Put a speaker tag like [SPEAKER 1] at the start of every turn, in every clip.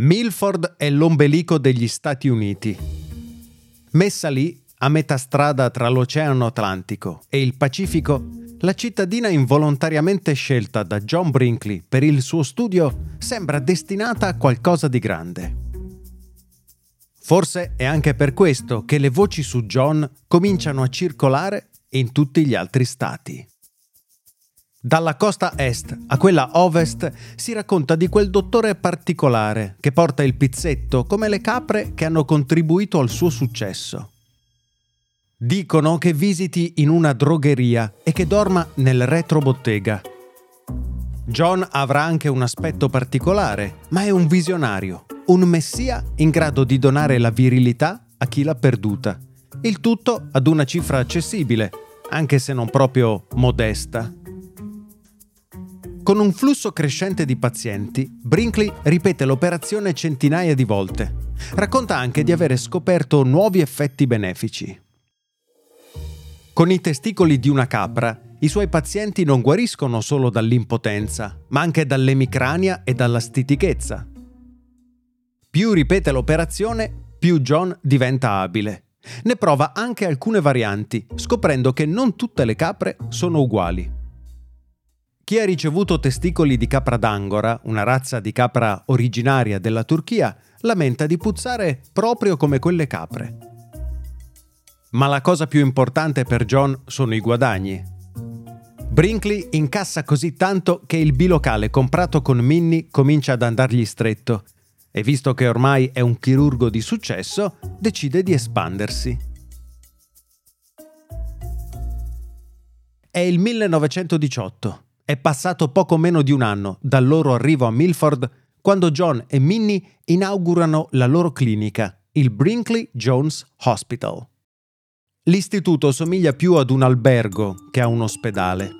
[SPEAKER 1] Milford è l'ombelico degli Stati Uniti. Messa lì, a metà strada tra l'Oceano Atlantico e il Pacifico, la cittadina involontariamente scelta da John Brinkley per il suo studio sembra destinata a qualcosa di grande. Forse è anche per questo che le voci su John cominciano a circolare in tutti gli altri stati. Dalla costa est a quella ovest si racconta di quel dottore particolare che porta il pizzetto come le capre che hanno contribuito al suo successo. Dicono che visiti in una drogheria e che dorma nel retrobottega. John avrà anche un aspetto particolare, ma è un visionario, un messia in grado di donare la virilità a chi l'ha perduta. Il tutto ad una cifra accessibile, anche se non proprio modesta. Con un flusso crescente di pazienti, Brinkley ripete l'operazione centinaia di volte. Racconta anche di avere scoperto nuovi effetti benefici. Con i testicoli di una capra, i suoi pazienti non guariscono solo dall'impotenza, ma anche dall'emicrania e dalla stitichezza. Più ripete l'operazione, più John diventa abile. Ne prova anche alcune varianti, scoprendo che non tutte le capre sono uguali. Chi ha ricevuto testicoli di capra d'angora, una razza di capra originaria della Turchia, lamenta di puzzare proprio come quelle capre. Ma la cosa più importante per John sono i guadagni. Brinkley incassa così tanto che il bilocale comprato con Minnie comincia ad andargli stretto e visto che ormai è un chirurgo di successo, decide di espandersi. È il 1918 è passato poco meno di un anno dal loro arrivo a Milford quando John e Minnie inaugurano la loro clinica, il Brinkley Jones Hospital. L'istituto somiglia più ad un albergo che a un ospedale.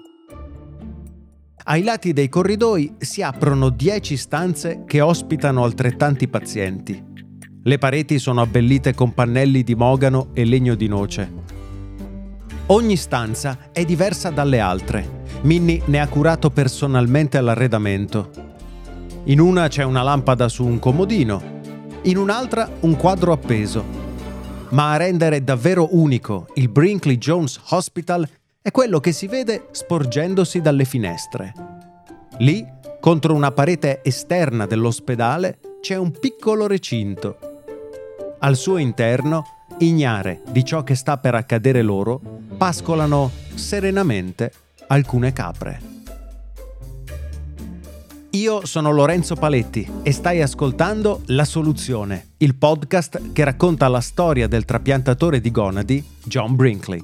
[SPEAKER 1] Ai lati dei corridoi si aprono 10 stanze che ospitano altrettanti pazienti. Le pareti sono abbellite con pannelli di mogano e legno di noce. Ogni stanza è diversa dalle altre Minnie ne ha curato personalmente l'arredamento. In una c'è una lampada su un comodino, in un'altra un quadro appeso. Ma a rendere davvero unico il Brinkley Jones Hospital è quello che si vede sporgendosi dalle finestre. Lì, contro una parete esterna dell'ospedale, c'è un piccolo recinto. Al suo interno, ignare di ciò che sta per accadere loro, pascolano serenamente alcune capre. Io sono Lorenzo Paletti e stai ascoltando La Soluzione, il podcast che racconta la storia del trapiantatore di gonadi John Brinkley.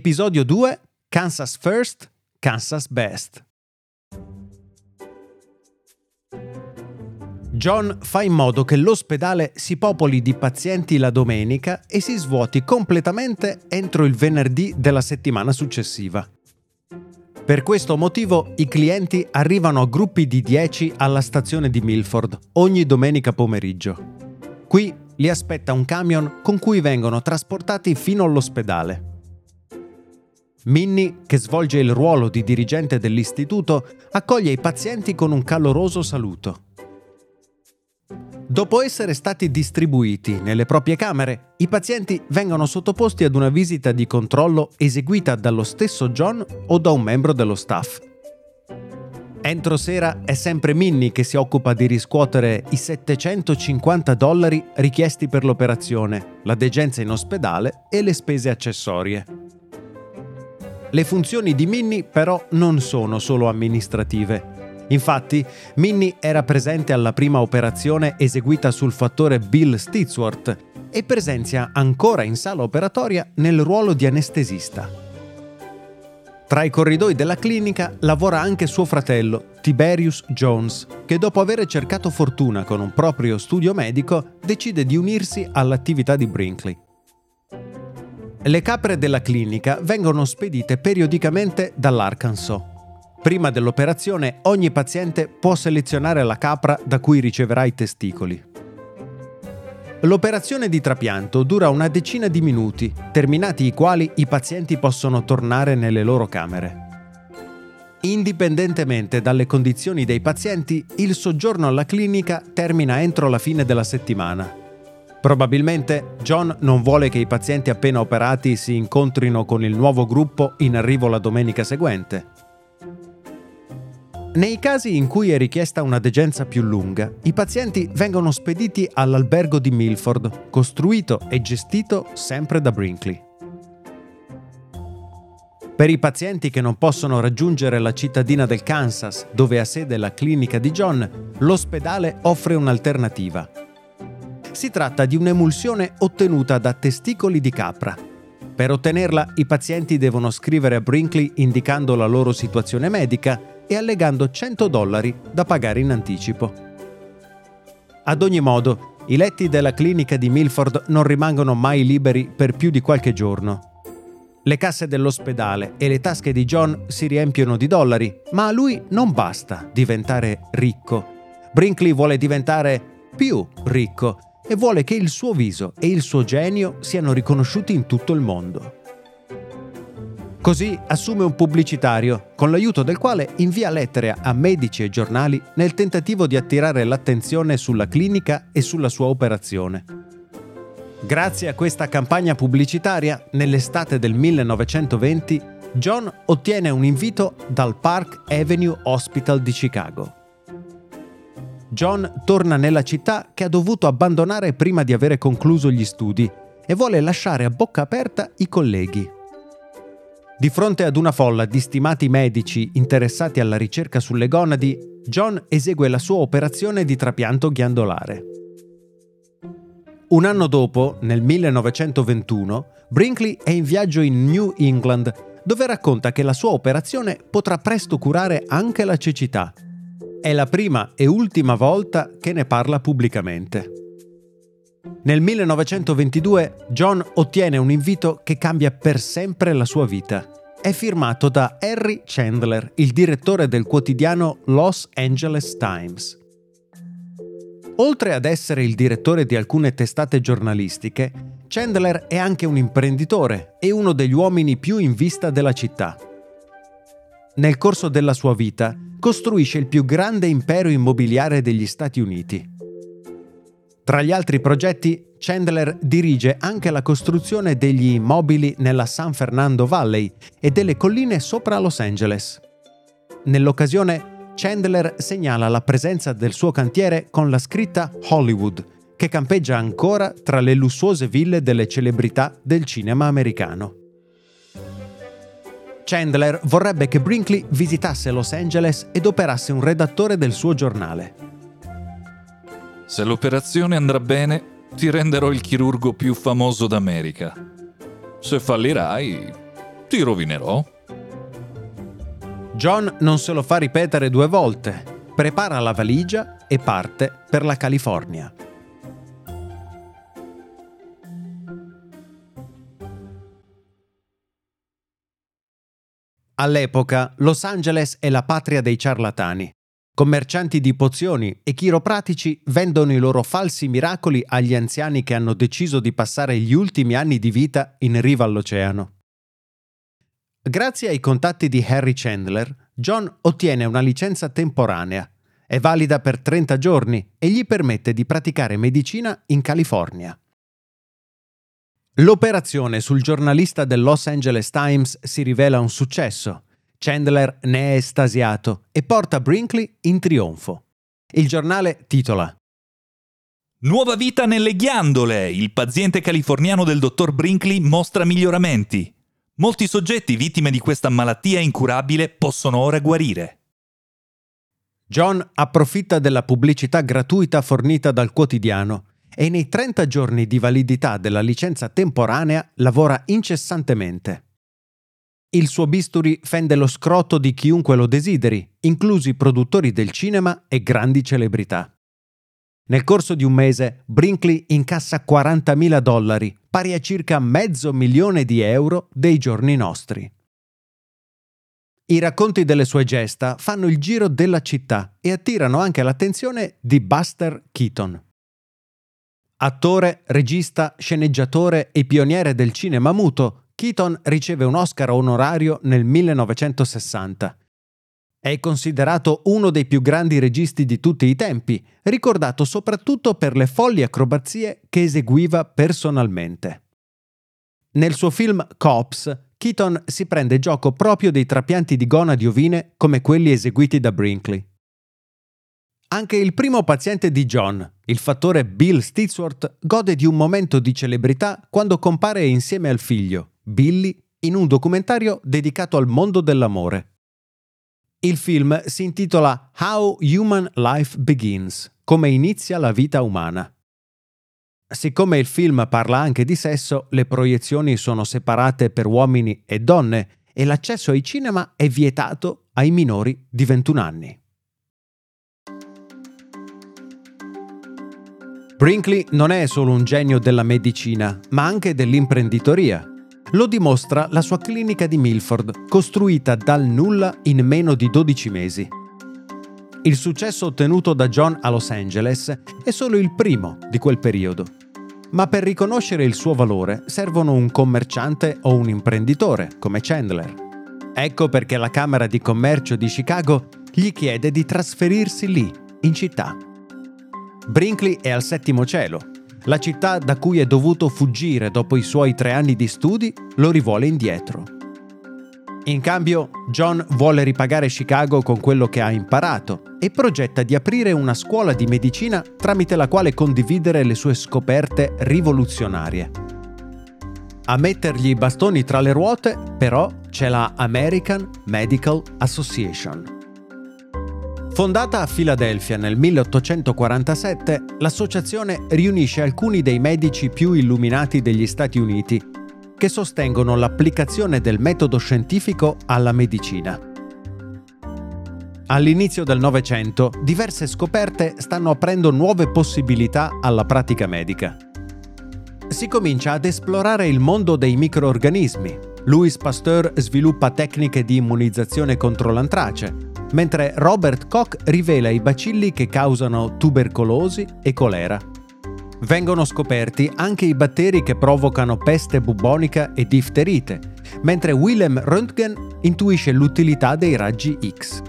[SPEAKER 1] Episodio 2 Kansas First, Kansas Best. John fa in modo che l'ospedale si popoli di pazienti la domenica e si svuoti completamente entro il venerdì della settimana successiva. Per questo motivo i clienti arrivano a gruppi di 10 alla stazione di Milford ogni domenica pomeriggio. Qui li aspetta un camion con cui vengono trasportati fino all'ospedale. Minnie, che svolge il ruolo di dirigente dell'istituto, accoglie i pazienti con un caloroso saluto. Dopo essere stati distribuiti nelle proprie camere, i pazienti vengono sottoposti ad una visita di controllo eseguita dallo stesso John o da un membro dello staff. Entro sera è sempre Minnie che si occupa di riscuotere i 750 dollari richiesti per l'operazione, la degenza in ospedale e le spese accessorie. Le funzioni di Minnie però non sono solo amministrative. Infatti, Minnie era presente alla prima operazione eseguita sul fattore Bill Stitsworth e presenzia ancora in sala operatoria nel ruolo di anestesista. Tra i corridoi della clinica lavora anche suo fratello, Tiberius Jones, che dopo aver cercato fortuna con un proprio studio medico decide di unirsi all'attività di Brinkley. Le capre della clinica vengono spedite periodicamente dall'Arkansas. Prima dell'operazione ogni paziente può selezionare la capra da cui riceverà i testicoli. L'operazione di trapianto dura una decina di minuti, terminati i quali i pazienti possono tornare nelle loro camere. Indipendentemente dalle condizioni dei pazienti, il soggiorno alla clinica termina entro la fine della settimana. Probabilmente John non vuole che i pazienti appena operati si incontrino con il nuovo gruppo in arrivo la domenica seguente. Nei casi in cui è richiesta una degenza più lunga, i pazienti vengono spediti all'albergo di Milford, costruito e gestito sempre da Brinkley. Per i pazienti che non possono raggiungere la cittadina del Kansas, dove ha sede la clinica di John, l'ospedale offre un'alternativa. Si tratta di un'emulsione ottenuta da testicoli di capra. Per ottenerla i pazienti devono scrivere a Brinkley indicando la loro situazione medica e allegando 100 dollari da pagare in anticipo. Ad ogni modo, i letti della clinica di Milford non rimangono mai liberi per più di qualche giorno le casse dell'ospedale e le tasche di John si riempiono di dollari, ma a lui non basta diventare ricco. Brinkley vuole diventare più ricco e vuole che il suo viso e il suo genio siano riconosciuti in tutto il mondo. Così assume un pubblicitario, con l'aiuto del quale invia lettere a medici e giornali nel tentativo di attirare l'attenzione sulla clinica e sulla sua operazione. Grazie a questa campagna pubblicitaria, nell'estate del 1920, John ottiene un invito dal Park Avenue Hospital di Chicago. John torna nella città che ha dovuto abbandonare prima di avere concluso gli studi e vuole lasciare a bocca aperta i colleghi. Di fronte ad una folla di stimati medici interessati alla ricerca sulle gonadi, John esegue la sua operazione di trapianto ghiandolare. Un anno dopo, nel 1921, Brinkley è in viaggio in New England, dove racconta che la sua operazione potrà presto curare anche la cecità. È la prima e ultima volta che ne parla pubblicamente. Nel 1922 John ottiene un invito che cambia per sempre la sua vita. È firmato da Harry Chandler, il direttore del quotidiano Los Angeles Times. Oltre ad essere il direttore di alcune testate giornalistiche, Chandler è anche un imprenditore e uno degli uomini più in vista della città. Nel corso della sua vita costruisce il più grande impero immobiliare degli Stati Uniti. Tra gli altri progetti, Chandler dirige anche la costruzione degli immobili nella San Fernando Valley e delle colline sopra Los Angeles. Nell'occasione Chandler segnala la presenza del suo cantiere con la scritta Hollywood, che campeggia ancora tra le lussuose ville delle celebrità del cinema americano. Chandler vorrebbe che Brinkley visitasse Los Angeles ed operasse un redattore del suo giornale.
[SPEAKER 2] Se l'operazione andrà bene, ti renderò il chirurgo più famoso d'America. Se fallirai, ti rovinerò.
[SPEAKER 1] John non se lo fa ripetere due volte, prepara la valigia e parte per la California. All'epoca Los Angeles è la patria dei ciarlatani. Commercianti di pozioni e chiropratici vendono i loro falsi miracoli agli anziani che hanno deciso di passare gli ultimi anni di vita in riva all'oceano. Grazie ai contatti di Harry Chandler, John ottiene una licenza temporanea. È valida per 30 giorni e gli permette di praticare medicina in California. L'operazione sul giornalista del Los Angeles Times si rivela un successo. Chandler ne è estasiato e porta Brinkley in trionfo. Il giornale titola
[SPEAKER 2] Nuova vita nelle ghiandole! Il paziente californiano del dottor Brinkley mostra miglioramenti. Molti soggetti vittime di questa malattia incurabile possono ora guarire.
[SPEAKER 1] John approfitta della pubblicità gratuita fornita dal quotidiano e nei 30 giorni di validità della licenza temporanea lavora incessantemente. Il suo bisturi fende lo scrotto di chiunque lo desideri, inclusi produttori del cinema e grandi celebrità. Nel corso di un mese Brinkley incassa 40.000 dollari, pari a circa mezzo milione di euro dei giorni nostri. I racconti delle sue gesta fanno il giro della città e attirano anche l'attenzione di Buster Keaton. Attore, regista, sceneggiatore e pioniere del cinema muto, Keaton riceve un Oscar onorario nel 1960. È considerato uno dei più grandi registi di tutti i tempi, ricordato soprattutto per le folli acrobazie che eseguiva personalmente. Nel suo film Cops, Keaton si prende gioco proprio dei trapianti di gonadi ovine come quelli eseguiti da Brinkley. Anche il primo paziente di John, il fattore Bill Stitsworth, gode di un momento di celebrità quando compare insieme al figlio, Billy, in un documentario dedicato al mondo dell'amore. Il film si intitola How Human Life Begins, come inizia la vita umana. Siccome il film parla anche di sesso, le proiezioni sono separate per uomini e donne e l'accesso ai cinema è vietato ai minori di 21 anni. Brinkley non è solo un genio della medicina, ma anche dell'imprenditoria. Lo dimostra la sua clinica di Milford, costruita dal nulla in meno di 12 mesi. Il successo ottenuto da John a Los Angeles è solo il primo di quel periodo. Ma per riconoscere il suo valore servono un commerciante o un imprenditore, come Chandler. Ecco perché la Camera di Commercio di Chicago gli chiede di trasferirsi lì, in città. Brinkley è al settimo cielo. La città da cui è dovuto fuggire dopo i suoi tre anni di studi lo rivuole indietro. In cambio, John vuole ripagare Chicago con quello che ha imparato e progetta di aprire una scuola di medicina tramite la quale condividere le sue scoperte rivoluzionarie. A mettergli i bastoni tra le ruote, però, c'è la American Medical Association. Fondata a Filadelfia nel 1847, l'associazione riunisce alcuni dei medici più illuminati degli Stati Uniti che sostengono l'applicazione del metodo scientifico alla medicina. All'inizio del Novecento, diverse scoperte stanno aprendo nuove possibilità alla pratica medica. Si comincia ad esplorare il mondo dei microorganismi. Louis Pasteur sviluppa tecniche di immunizzazione contro l'antrace, mentre Robert Koch rivela i bacilli che causano tubercolosi e colera. Vengono scoperti anche i batteri che provocano peste bubonica e difterite, mentre Willem Röntgen intuisce l'utilità dei raggi X.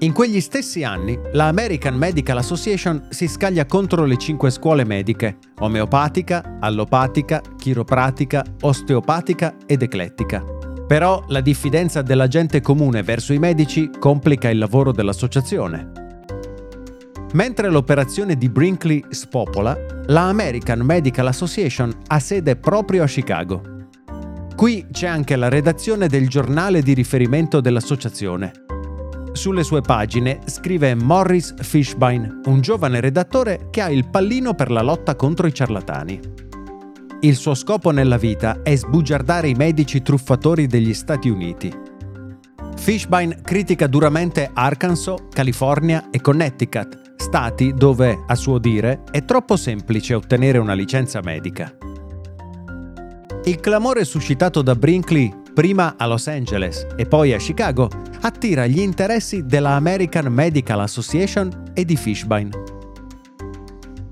[SPEAKER 1] In quegli stessi anni, la American Medical Association si scaglia contro le cinque scuole mediche, omeopatica, allopatica, chiropratica, osteopatica ed eclettica. Però la diffidenza della gente comune verso i medici complica il lavoro dell'associazione. Mentre l'operazione di Brinkley spopola, la American Medical Association ha sede proprio a Chicago. Qui c'è anche la redazione del giornale di riferimento dell'associazione. Sulle sue pagine scrive Morris Fishbein, un giovane redattore che ha il pallino per la lotta contro i ciarlatani. Il suo scopo nella vita è sbugiardare i medici truffatori degli Stati Uniti. Fishbein critica duramente Arkansas, California e Connecticut, stati dove, a suo dire, è troppo semplice ottenere una licenza medica. Il clamore suscitato da Brinkley, prima a Los Angeles e poi a Chicago, attira gli interessi della American Medical Association e di Fishbein.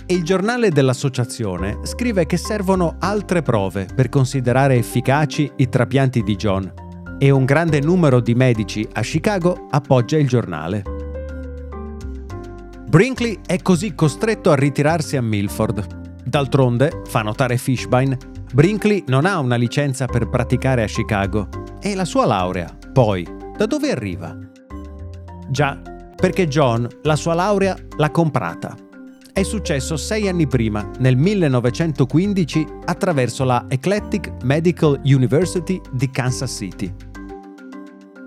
[SPEAKER 1] Il giornale dell'associazione scrive che servono altre prove per considerare efficaci i trapianti di John e un grande numero di medici a Chicago appoggia il giornale. Brinkley è così costretto a ritirarsi a Milford. D'altronde, fa notare Fishbein, Brinkley non ha una licenza per praticare a Chicago e la sua laurea, poi, da dove arriva? Già, perché John la sua laurea l'ha comprata. È successo sei anni prima, nel 1915, attraverso la Eclectic Medical University di Kansas City.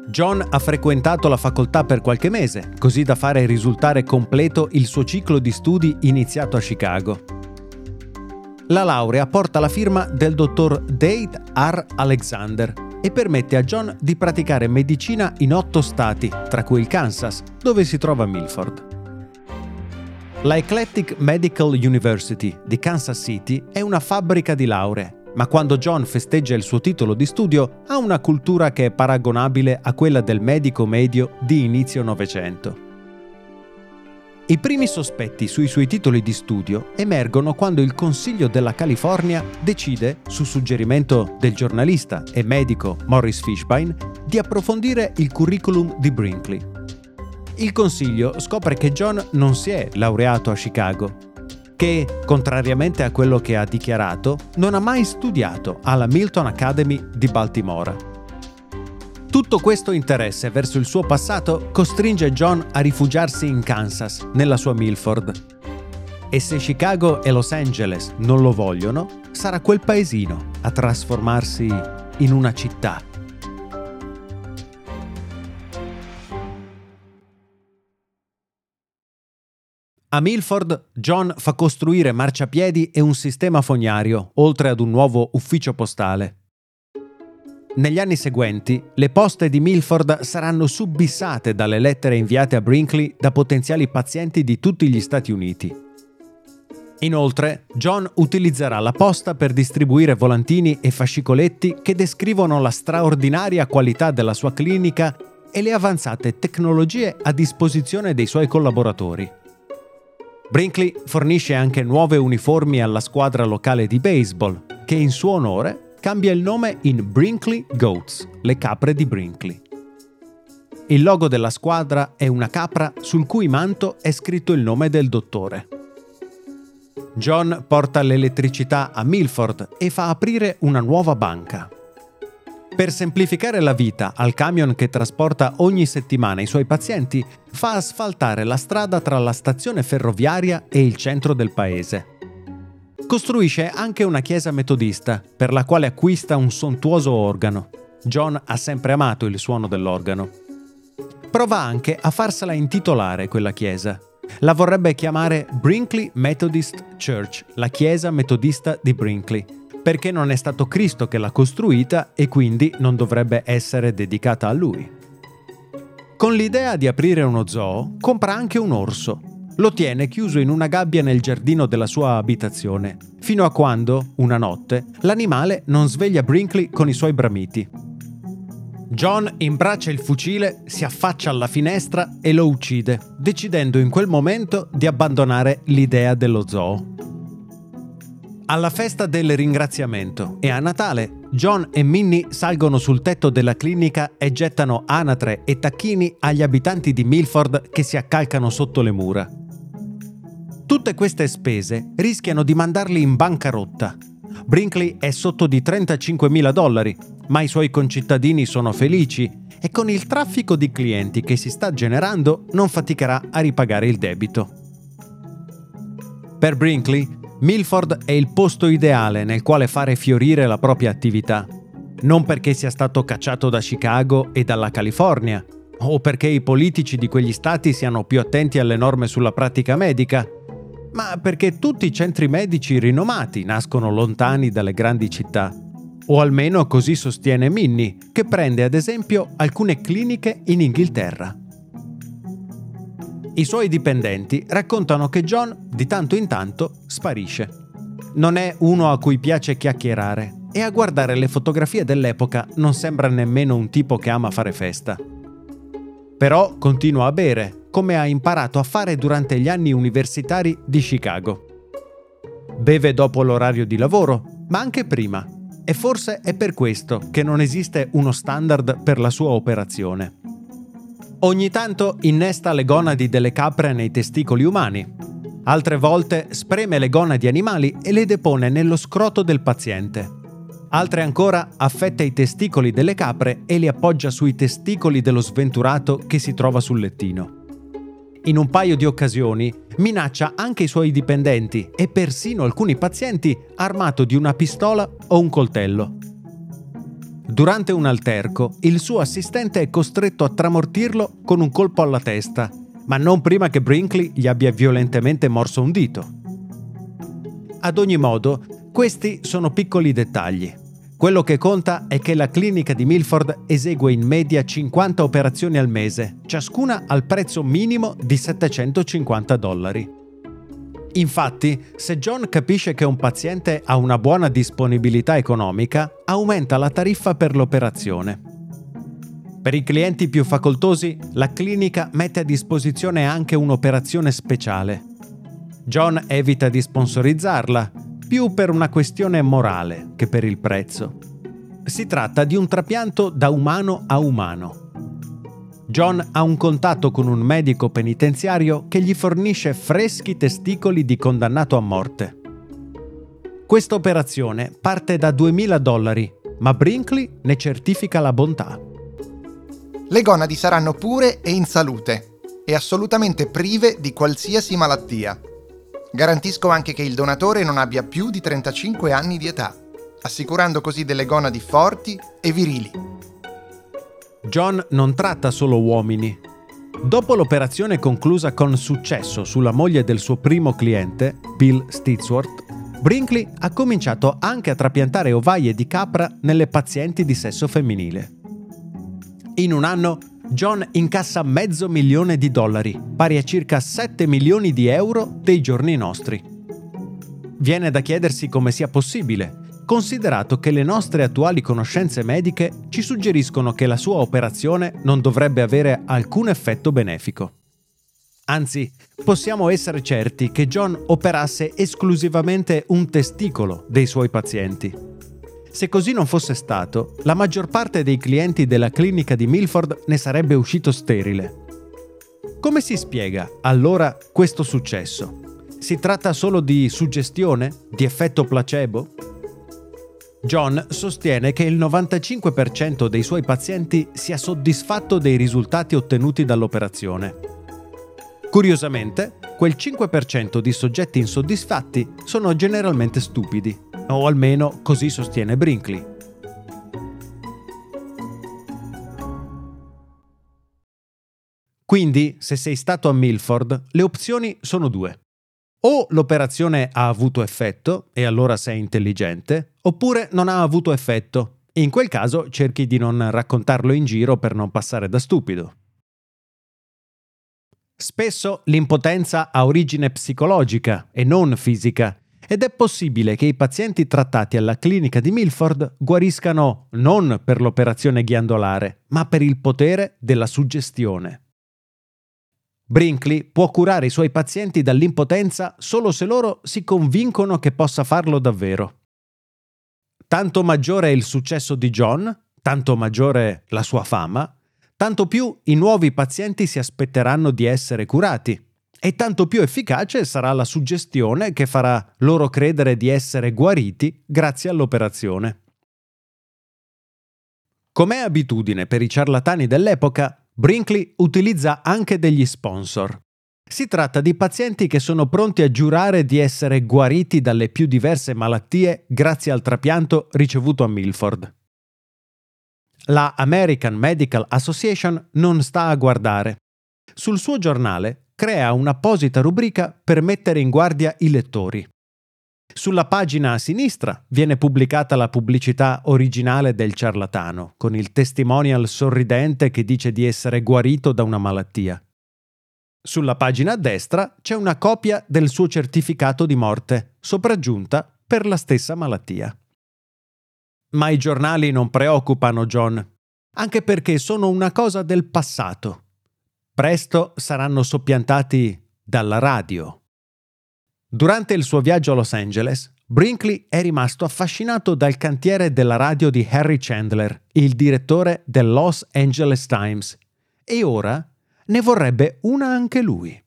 [SPEAKER 1] John ha frequentato la facoltà per qualche mese, così da fare risultare completo il suo ciclo di studi iniziato a Chicago. La laurea porta la firma del dottor Dade R. Alexander e permette a John di praticare medicina in otto stati, tra cui il Kansas, dove si trova Milford. La Eclectic Medical University di Kansas City è una fabbrica di lauree, ma quando John festeggia il suo titolo di studio ha una cultura che è paragonabile a quella del medico medio di inizio Novecento. I primi sospetti sui suoi titoli di studio emergono quando il Consiglio della California decide, su suggerimento del giornalista e medico Morris Fishbein, di approfondire il curriculum di Brinkley. Il Consiglio scopre che John non si è laureato a Chicago, che, contrariamente a quello che ha dichiarato, non ha mai studiato alla Milton Academy di Baltimora. Tutto questo interesse verso il suo passato costringe John a rifugiarsi in Kansas, nella sua Milford. E se Chicago e Los Angeles non lo vogliono, sarà quel paesino a trasformarsi in una città. A Milford, John fa costruire marciapiedi e un sistema fognario, oltre ad un nuovo ufficio postale. Negli anni seguenti, le poste di Milford saranno subissate dalle lettere inviate a Brinkley da potenziali pazienti di tutti gli Stati Uniti. Inoltre, John utilizzerà la posta per distribuire volantini e fascicoletti che descrivono la straordinaria qualità della sua clinica e le avanzate tecnologie a disposizione dei suoi collaboratori. Brinkley fornisce anche nuove uniformi alla squadra locale di baseball, che in suo onore cambia il nome in Brinkley Goats, le capre di Brinkley. Il logo della squadra è una capra sul cui manto è scritto il nome del dottore. John porta l'elettricità a Milford e fa aprire una nuova banca. Per semplificare la vita al camion che trasporta ogni settimana i suoi pazienti, fa asfaltare la strada tra la stazione ferroviaria e il centro del paese. Costruisce anche una chiesa metodista, per la quale acquista un sontuoso organo. John ha sempre amato il suono dell'organo. Prova anche a farsela intitolare quella chiesa. La vorrebbe chiamare Brinkley Methodist Church, la chiesa metodista di Brinkley, perché non è stato Cristo che l'ha costruita e quindi non dovrebbe essere dedicata a lui. Con l'idea di aprire uno zoo, compra anche un orso. Lo tiene chiuso in una gabbia nel giardino della sua abitazione, fino a quando, una notte, l'animale non sveglia Brinkley con i suoi bramiti. John imbraccia il fucile, si affaccia alla finestra e lo uccide, decidendo in quel momento di abbandonare l'idea dello zoo. Alla festa del ringraziamento e a Natale, John e Minnie salgono sul tetto della clinica e gettano anatre e tacchini agli abitanti di Milford che si accalcano sotto le mura. Tutte queste spese rischiano di mandarli in bancarotta. Brinkley è sotto di 35 mila dollari, ma i suoi concittadini sono felici e con il traffico di clienti che si sta generando non faticherà a ripagare il debito. Per Brinkley Milford è il posto ideale nel quale fare fiorire la propria attività. Non perché sia stato cacciato da Chicago e dalla California, o perché i politici di quegli stati siano più attenti alle norme sulla pratica medica, ma perché tutti i centri medici rinomati nascono lontani dalle grandi città. O almeno così sostiene Minnie, che prende ad esempio alcune cliniche in Inghilterra. I suoi dipendenti raccontano che John di tanto in tanto sparisce. Non è uno a cui piace chiacchierare e a guardare le fotografie dell'epoca non sembra nemmeno un tipo che ama fare festa. Però continua a bere, come ha imparato a fare durante gli anni universitari di Chicago. Beve dopo l'orario di lavoro, ma anche prima, e forse è per questo che non esiste uno standard per la sua operazione. Ogni tanto innesta le gonadi delle capre nei testicoli umani. Altre volte spreme le gonadi animali e le depone nello scroto del paziente. Altre ancora affetta i testicoli delle capre e li appoggia sui testicoli dello sventurato che si trova sul lettino. In un paio di occasioni minaccia anche i suoi dipendenti e persino alcuni pazienti armato di una pistola o un coltello. Durante un alterco, il suo assistente è costretto a tramortirlo con un colpo alla testa, ma non prima che Brinkley gli abbia violentemente morso un dito. Ad ogni modo, questi sono piccoli dettagli. Quello che conta è che la clinica di Milford esegue in media 50 operazioni al mese, ciascuna al prezzo minimo di 750 dollari. Infatti, se John capisce che un paziente ha una buona disponibilità economica, aumenta la tariffa per l'operazione. Per i clienti più facoltosi, la clinica mette a disposizione anche un'operazione speciale. John evita di sponsorizzarla, più per una questione morale che per il prezzo. Si tratta di un trapianto da umano a umano. John ha un contatto con un medico penitenziario che gli fornisce freschi testicoli di condannato a morte. Questa operazione parte da 2000 dollari, ma Brinkley ne certifica la bontà.
[SPEAKER 3] Le gonadi saranno pure e in salute e assolutamente prive di qualsiasi malattia. Garantisco anche che il donatore non abbia più di 35 anni di età, assicurando così delle gonadi forti e virili.
[SPEAKER 1] John non tratta solo uomini. Dopo l'operazione conclusa con successo sulla moglie del suo primo cliente, Bill Stitsworth, Brinkley ha cominciato anche a trapiantare ovaie di capra nelle pazienti di sesso femminile. In un anno John incassa mezzo milione di dollari, pari a circa 7 milioni di euro dei giorni nostri. Viene da chiedersi come sia possibile, considerato che le nostre attuali conoscenze mediche ci suggeriscono che la sua operazione non dovrebbe avere alcun effetto benefico. Anzi, possiamo essere certi che John operasse esclusivamente un testicolo dei suoi pazienti. Se così non fosse stato, la maggior parte dei clienti della clinica di Milford ne sarebbe uscito sterile. Come si spiega allora questo successo? Si tratta solo di suggestione? Di effetto placebo? John sostiene che il 95% dei suoi pazienti sia soddisfatto dei risultati ottenuti dall'operazione. Curiosamente, quel 5% di soggetti insoddisfatti sono generalmente stupidi, o almeno così sostiene Brinkley. Quindi, se sei stato a Milford, le opzioni sono due. O l'operazione ha avuto effetto e allora sei intelligente, oppure non ha avuto effetto. In quel caso cerchi di non raccontarlo in giro per non passare da stupido. Spesso l'impotenza ha origine psicologica e non fisica ed è possibile che i pazienti trattati alla clinica di Milford guariscano non per l'operazione ghiandolare, ma per il potere della suggestione. Brinkley può curare i suoi pazienti dall'impotenza solo se loro si convincono che possa farlo davvero. Tanto maggiore è il successo di John, tanto maggiore la sua fama, tanto più i nuovi pazienti si aspetteranno di essere curati e tanto più efficace sarà la suggestione che farà loro credere di essere guariti grazie all'operazione. Com'è abitudine per i ciarlatani dell'epoca, Brinkley utilizza anche degli sponsor. Si tratta di pazienti che sono pronti a giurare di essere guariti dalle più diverse malattie grazie al trapianto ricevuto a Milford. La American Medical Association non sta a guardare. Sul suo giornale crea un'apposita rubrica per mettere in guardia i lettori. Sulla pagina a sinistra viene pubblicata la pubblicità originale del ciarlatano, con il testimonial sorridente che dice di essere guarito da una malattia. Sulla pagina a destra c'è una copia del suo certificato di morte, sopraggiunta per la stessa malattia. Ma i giornali non preoccupano John, anche perché sono una cosa del passato. Presto saranno soppiantati dalla radio. Durante il suo viaggio a Los Angeles, Brinkley è rimasto affascinato dal cantiere della radio di Harry Chandler, il direttore del Los Angeles Times, e ora ne vorrebbe una anche lui.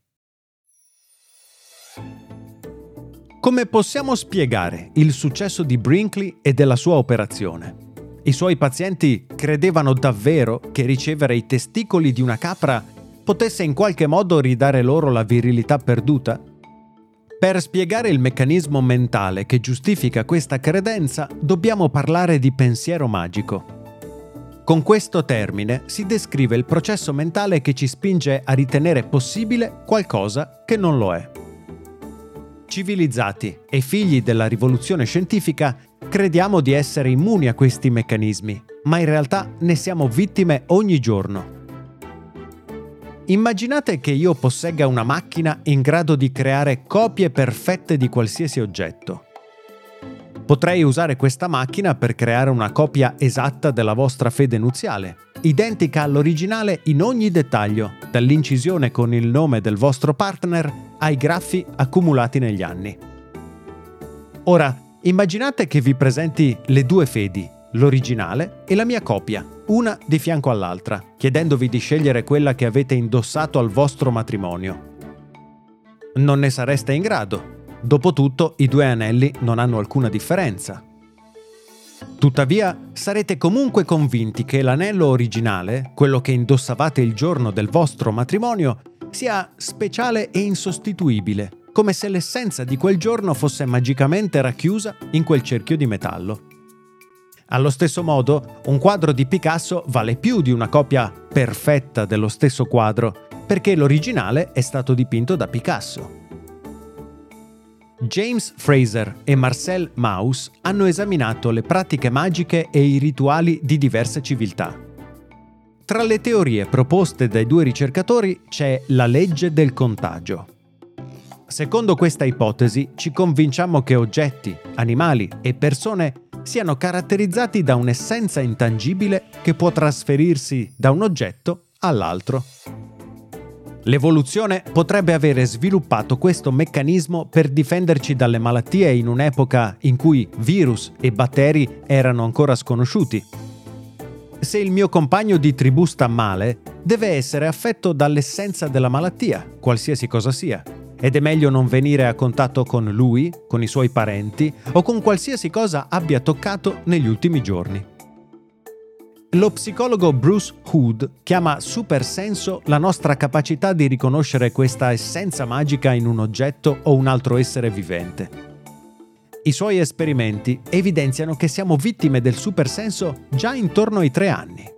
[SPEAKER 1] Come possiamo spiegare il successo di Brinkley e della sua operazione? I suoi pazienti credevano davvero che ricevere i testicoli di una capra potesse in qualche modo ridare loro la virilità perduta? Per spiegare il meccanismo mentale che giustifica questa credenza, dobbiamo parlare di pensiero magico. Con questo termine si descrive il processo mentale che ci spinge a ritenere possibile qualcosa che non lo è. Civilizzati e figli della rivoluzione scientifica, crediamo di essere immuni a questi meccanismi, ma in realtà ne siamo vittime ogni giorno. Immaginate che io possegga una macchina in grado di creare copie perfette di qualsiasi oggetto. Potrei usare questa macchina per creare una copia esatta della vostra fede nuziale, identica all'originale in ogni dettaglio, dall'incisione con il nome del vostro partner ai graffi accumulati negli anni. Ora, immaginate che vi presenti le due fedi, l'originale e la mia copia, una di fianco all'altra, chiedendovi di scegliere quella che avete indossato al vostro matrimonio. Non ne sareste in grado, Dopotutto i due anelli non hanno alcuna differenza. Tuttavia, sarete comunque convinti che l'anello originale, quello che indossavate il giorno del vostro matrimonio, sia speciale e insostituibile, come se l'essenza di quel giorno fosse magicamente racchiusa in quel cerchio di metallo. Allo stesso modo, un quadro di Picasso vale più di una copia perfetta dello stesso quadro, perché l'originale è stato dipinto da Picasso. James Fraser e Marcel Mauss hanno esaminato le pratiche magiche e i rituali di diverse civiltà. Tra le teorie proposte dai due ricercatori c'è la legge del contagio. Secondo questa ipotesi ci convinciamo che oggetti, animali e persone siano caratterizzati da un'essenza intangibile che può trasferirsi da un oggetto all'altro. L'evoluzione potrebbe avere sviluppato questo meccanismo per difenderci dalle malattie in un'epoca in cui virus e batteri erano ancora sconosciuti. Se il mio compagno di tribù sta male, deve essere affetto dall'essenza della malattia, qualsiasi cosa sia, ed è meglio non venire a contatto con lui, con i suoi parenti o con qualsiasi cosa abbia toccato negli ultimi giorni. Lo psicologo Bruce Hood chiama supersenso la nostra capacità di riconoscere questa essenza magica in un oggetto o un altro essere vivente. I suoi esperimenti evidenziano che siamo vittime del supersenso già intorno ai tre anni.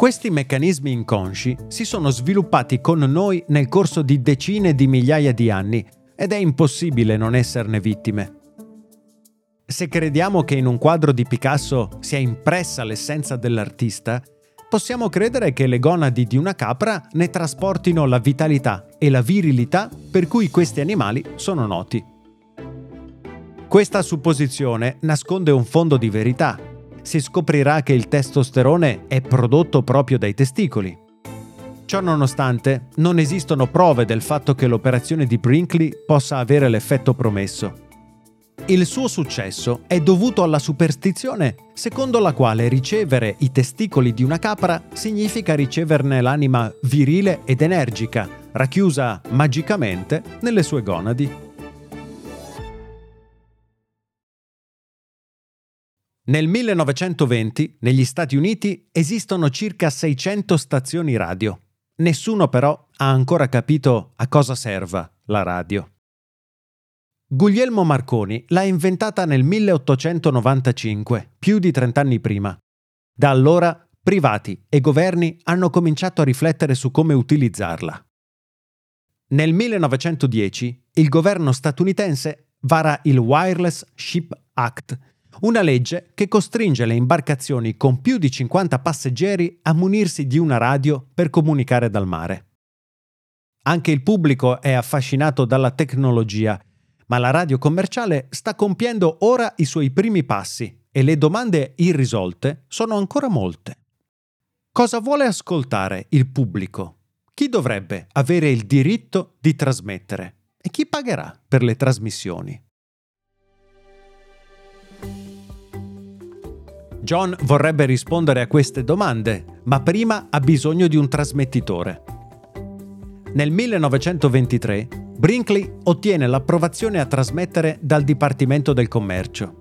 [SPEAKER 1] Questi meccanismi inconsci si sono sviluppati con noi nel corso di decine di migliaia di anni ed è impossibile non esserne vittime. Se crediamo che in un quadro di Picasso sia impressa l'essenza dell'artista, possiamo credere che le gonadi di una capra ne trasportino la vitalità e la virilità per cui questi animali sono noti. Questa supposizione nasconde un fondo di verità. Si scoprirà che il testosterone è prodotto proprio dai testicoli. Ciò nonostante, non esistono prove del fatto che l'operazione di Brinkley possa avere l'effetto promesso. Il suo successo è dovuto alla superstizione secondo la quale ricevere i testicoli di una capra significa riceverne l'anima virile ed energica, racchiusa magicamente nelle sue gonadi. Nel 1920 negli Stati Uniti esistono circa 600 stazioni radio. Nessuno però ha ancora capito a cosa serva la radio. Guglielmo Marconi l'ha inventata nel 1895, più di 30 anni prima. Da allora privati e governi hanno cominciato a riflettere su come utilizzarla. Nel 1910 il governo statunitense vara il Wireless Ship Act, una legge che costringe le imbarcazioni con più di 50 passeggeri a munirsi di una radio per comunicare dal mare. Anche il pubblico è affascinato dalla tecnologia ma la radio commerciale sta compiendo ora i suoi primi passi e le domande irrisolte sono ancora molte. Cosa vuole ascoltare il pubblico? Chi dovrebbe avere il diritto di trasmettere? E chi pagherà per le trasmissioni? John vorrebbe rispondere a queste domande, ma prima ha bisogno di un trasmettitore. Nel 1923 Brinkley ottiene l'approvazione a trasmettere dal Dipartimento del Commercio.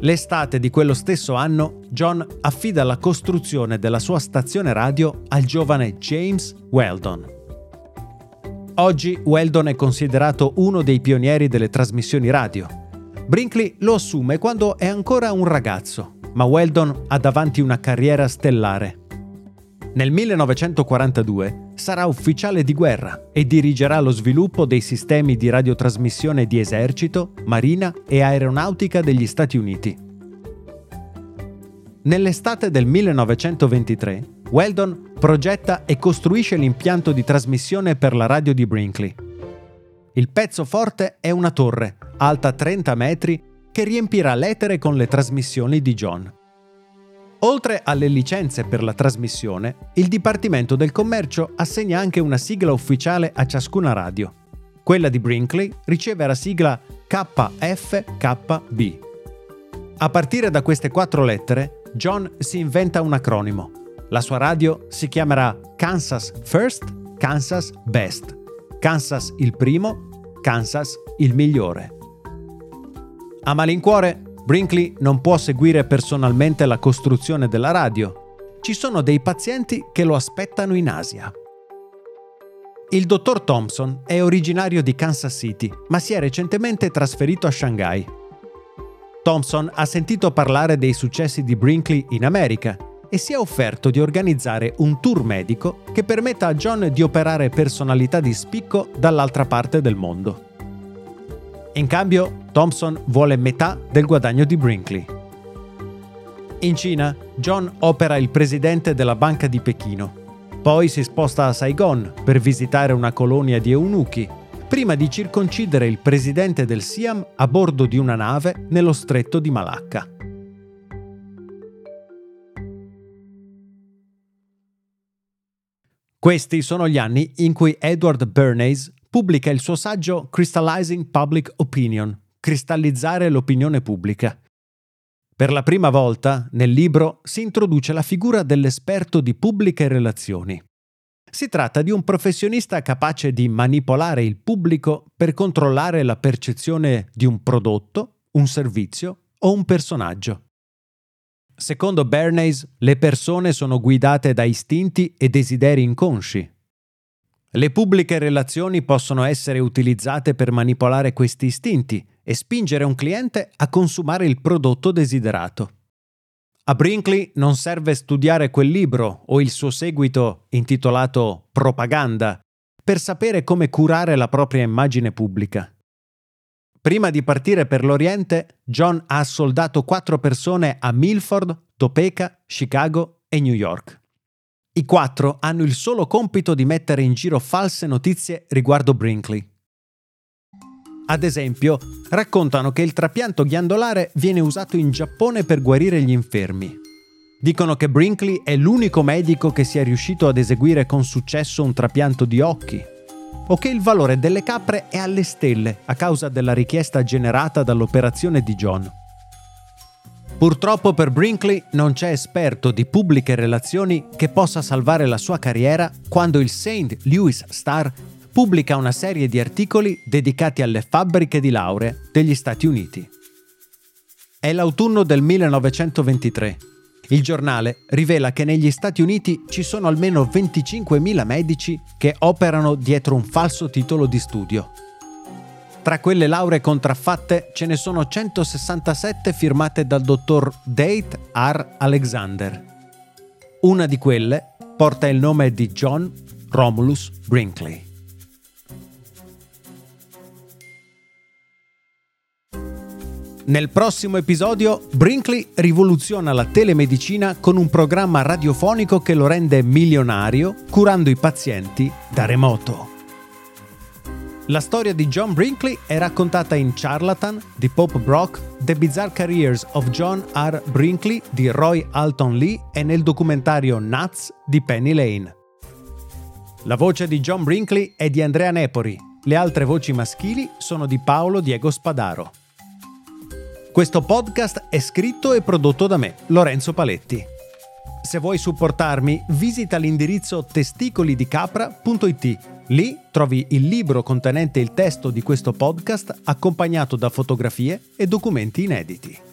[SPEAKER 1] L'estate di quello stesso anno, John affida la costruzione della sua stazione radio al giovane James Weldon. Oggi Weldon è considerato uno dei pionieri delle trasmissioni radio. Brinkley lo assume quando è ancora un ragazzo, ma Weldon ha davanti una carriera stellare. Nel 1942 sarà ufficiale di guerra e dirigerà lo sviluppo dei sistemi di radiotrasmissione di esercito, marina e aeronautica degli Stati Uniti. Nell'estate del 1923, Weldon progetta e costruisce l'impianto di trasmissione per la radio di Brinkley. Il pezzo forte è una torre, alta 30 metri, che riempirà l'etere con le trasmissioni di John. Oltre alle licenze per la trasmissione, il Dipartimento del Commercio assegna anche una sigla ufficiale a ciascuna radio. Quella di Brinkley riceve la sigla KFKB. A partire da queste quattro lettere, John si inventa un acronimo. La sua radio si chiamerà Kansas First, Kansas Best. Kansas il primo, Kansas il migliore. A malincuore, Brinkley non può seguire personalmente la costruzione della radio. Ci sono dei pazienti che lo aspettano in Asia. Il dottor Thompson è originario di Kansas City, ma si è recentemente trasferito a Shanghai. Thompson ha sentito parlare dei successi di Brinkley in America e si è offerto di organizzare un tour medico che permetta a John di operare personalità di spicco dall'altra parte del mondo. In cambio, Thompson vuole metà del guadagno di Brinkley. In Cina, John opera il presidente della Banca di Pechino. Poi si sposta a Saigon per visitare una colonia di eunuchi, prima di circoncidere il presidente del Siam a bordo di una nave nello stretto di Malacca. Questi sono gli anni in cui Edward Bernays pubblica il suo saggio Crystallizing Public Opinion, cristallizzare l'opinione pubblica. Per la prima volta nel libro si introduce la figura dell'esperto di pubbliche relazioni. Si tratta di un professionista capace di manipolare il pubblico per controllare la percezione di un prodotto, un servizio o un personaggio. Secondo Bernays, le persone sono guidate da istinti e desideri inconsci, le pubbliche relazioni possono essere utilizzate per manipolare questi istinti e spingere un cliente a consumare il prodotto desiderato. A Brinkley non serve studiare quel libro o il suo seguito intitolato Propaganda per sapere come curare la propria immagine pubblica. Prima di partire per l'Oriente, John ha soldato quattro persone a Milford, Topeka, Chicago e New York. I quattro hanno il solo compito di mettere in giro false notizie riguardo Brinkley. Ad esempio, raccontano che il trapianto ghiandolare viene usato in Giappone per guarire gli infermi. Dicono che Brinkley è l'unico medico che sia riuscito ad eseguire con successo un trapianto di occhi, o che il valore delle capre è alle stelle a causa della richiesta generata dall'operazione di John. Purtroppo per Brinkley non c'è esperto di pubbliche relazioni che possa salvare la sua carriera quando il St. Louis Star pubblica una serie di articoli dedicati alle fabbriche di lauree degli Stati Uniti. È l'autunno del 1923. Il giornale rivela che negli Stati Uniti ci sono almeno 25.000 medici che operano dietro un falso titolo di studio. Tra quelle lauree contraffatte ce ne sono 167 firmate dal dottor Date R. Alexander. Una di quelle porta il nome di John Romulus Brinkley. Nel prossimo episodio, Brinkley rivoluziona la telemedicina con un programma radiofonico che lo rende milionario curando i pazienti da remoto. La storia di John Brinkley è raccontata in Charlatan di Pope Brock, The Bizarre Careers of John R. Brinkley di Roy Alton Lee e nel documentario Nuts di Penny Lane. La voce di John Brinkley è di Andrea Nepori, le altre voci maschili sono di Paolo Diego Spadaro. Questo podcast è scritto e prodotto da me, Lorenzo Paletti. Se vuoi supportarmi, visita l'indirizzo testicolidicapra.it Lì trovi il libro contenente il testo di questo podcast accompagnato da fotografie e documenti inediti.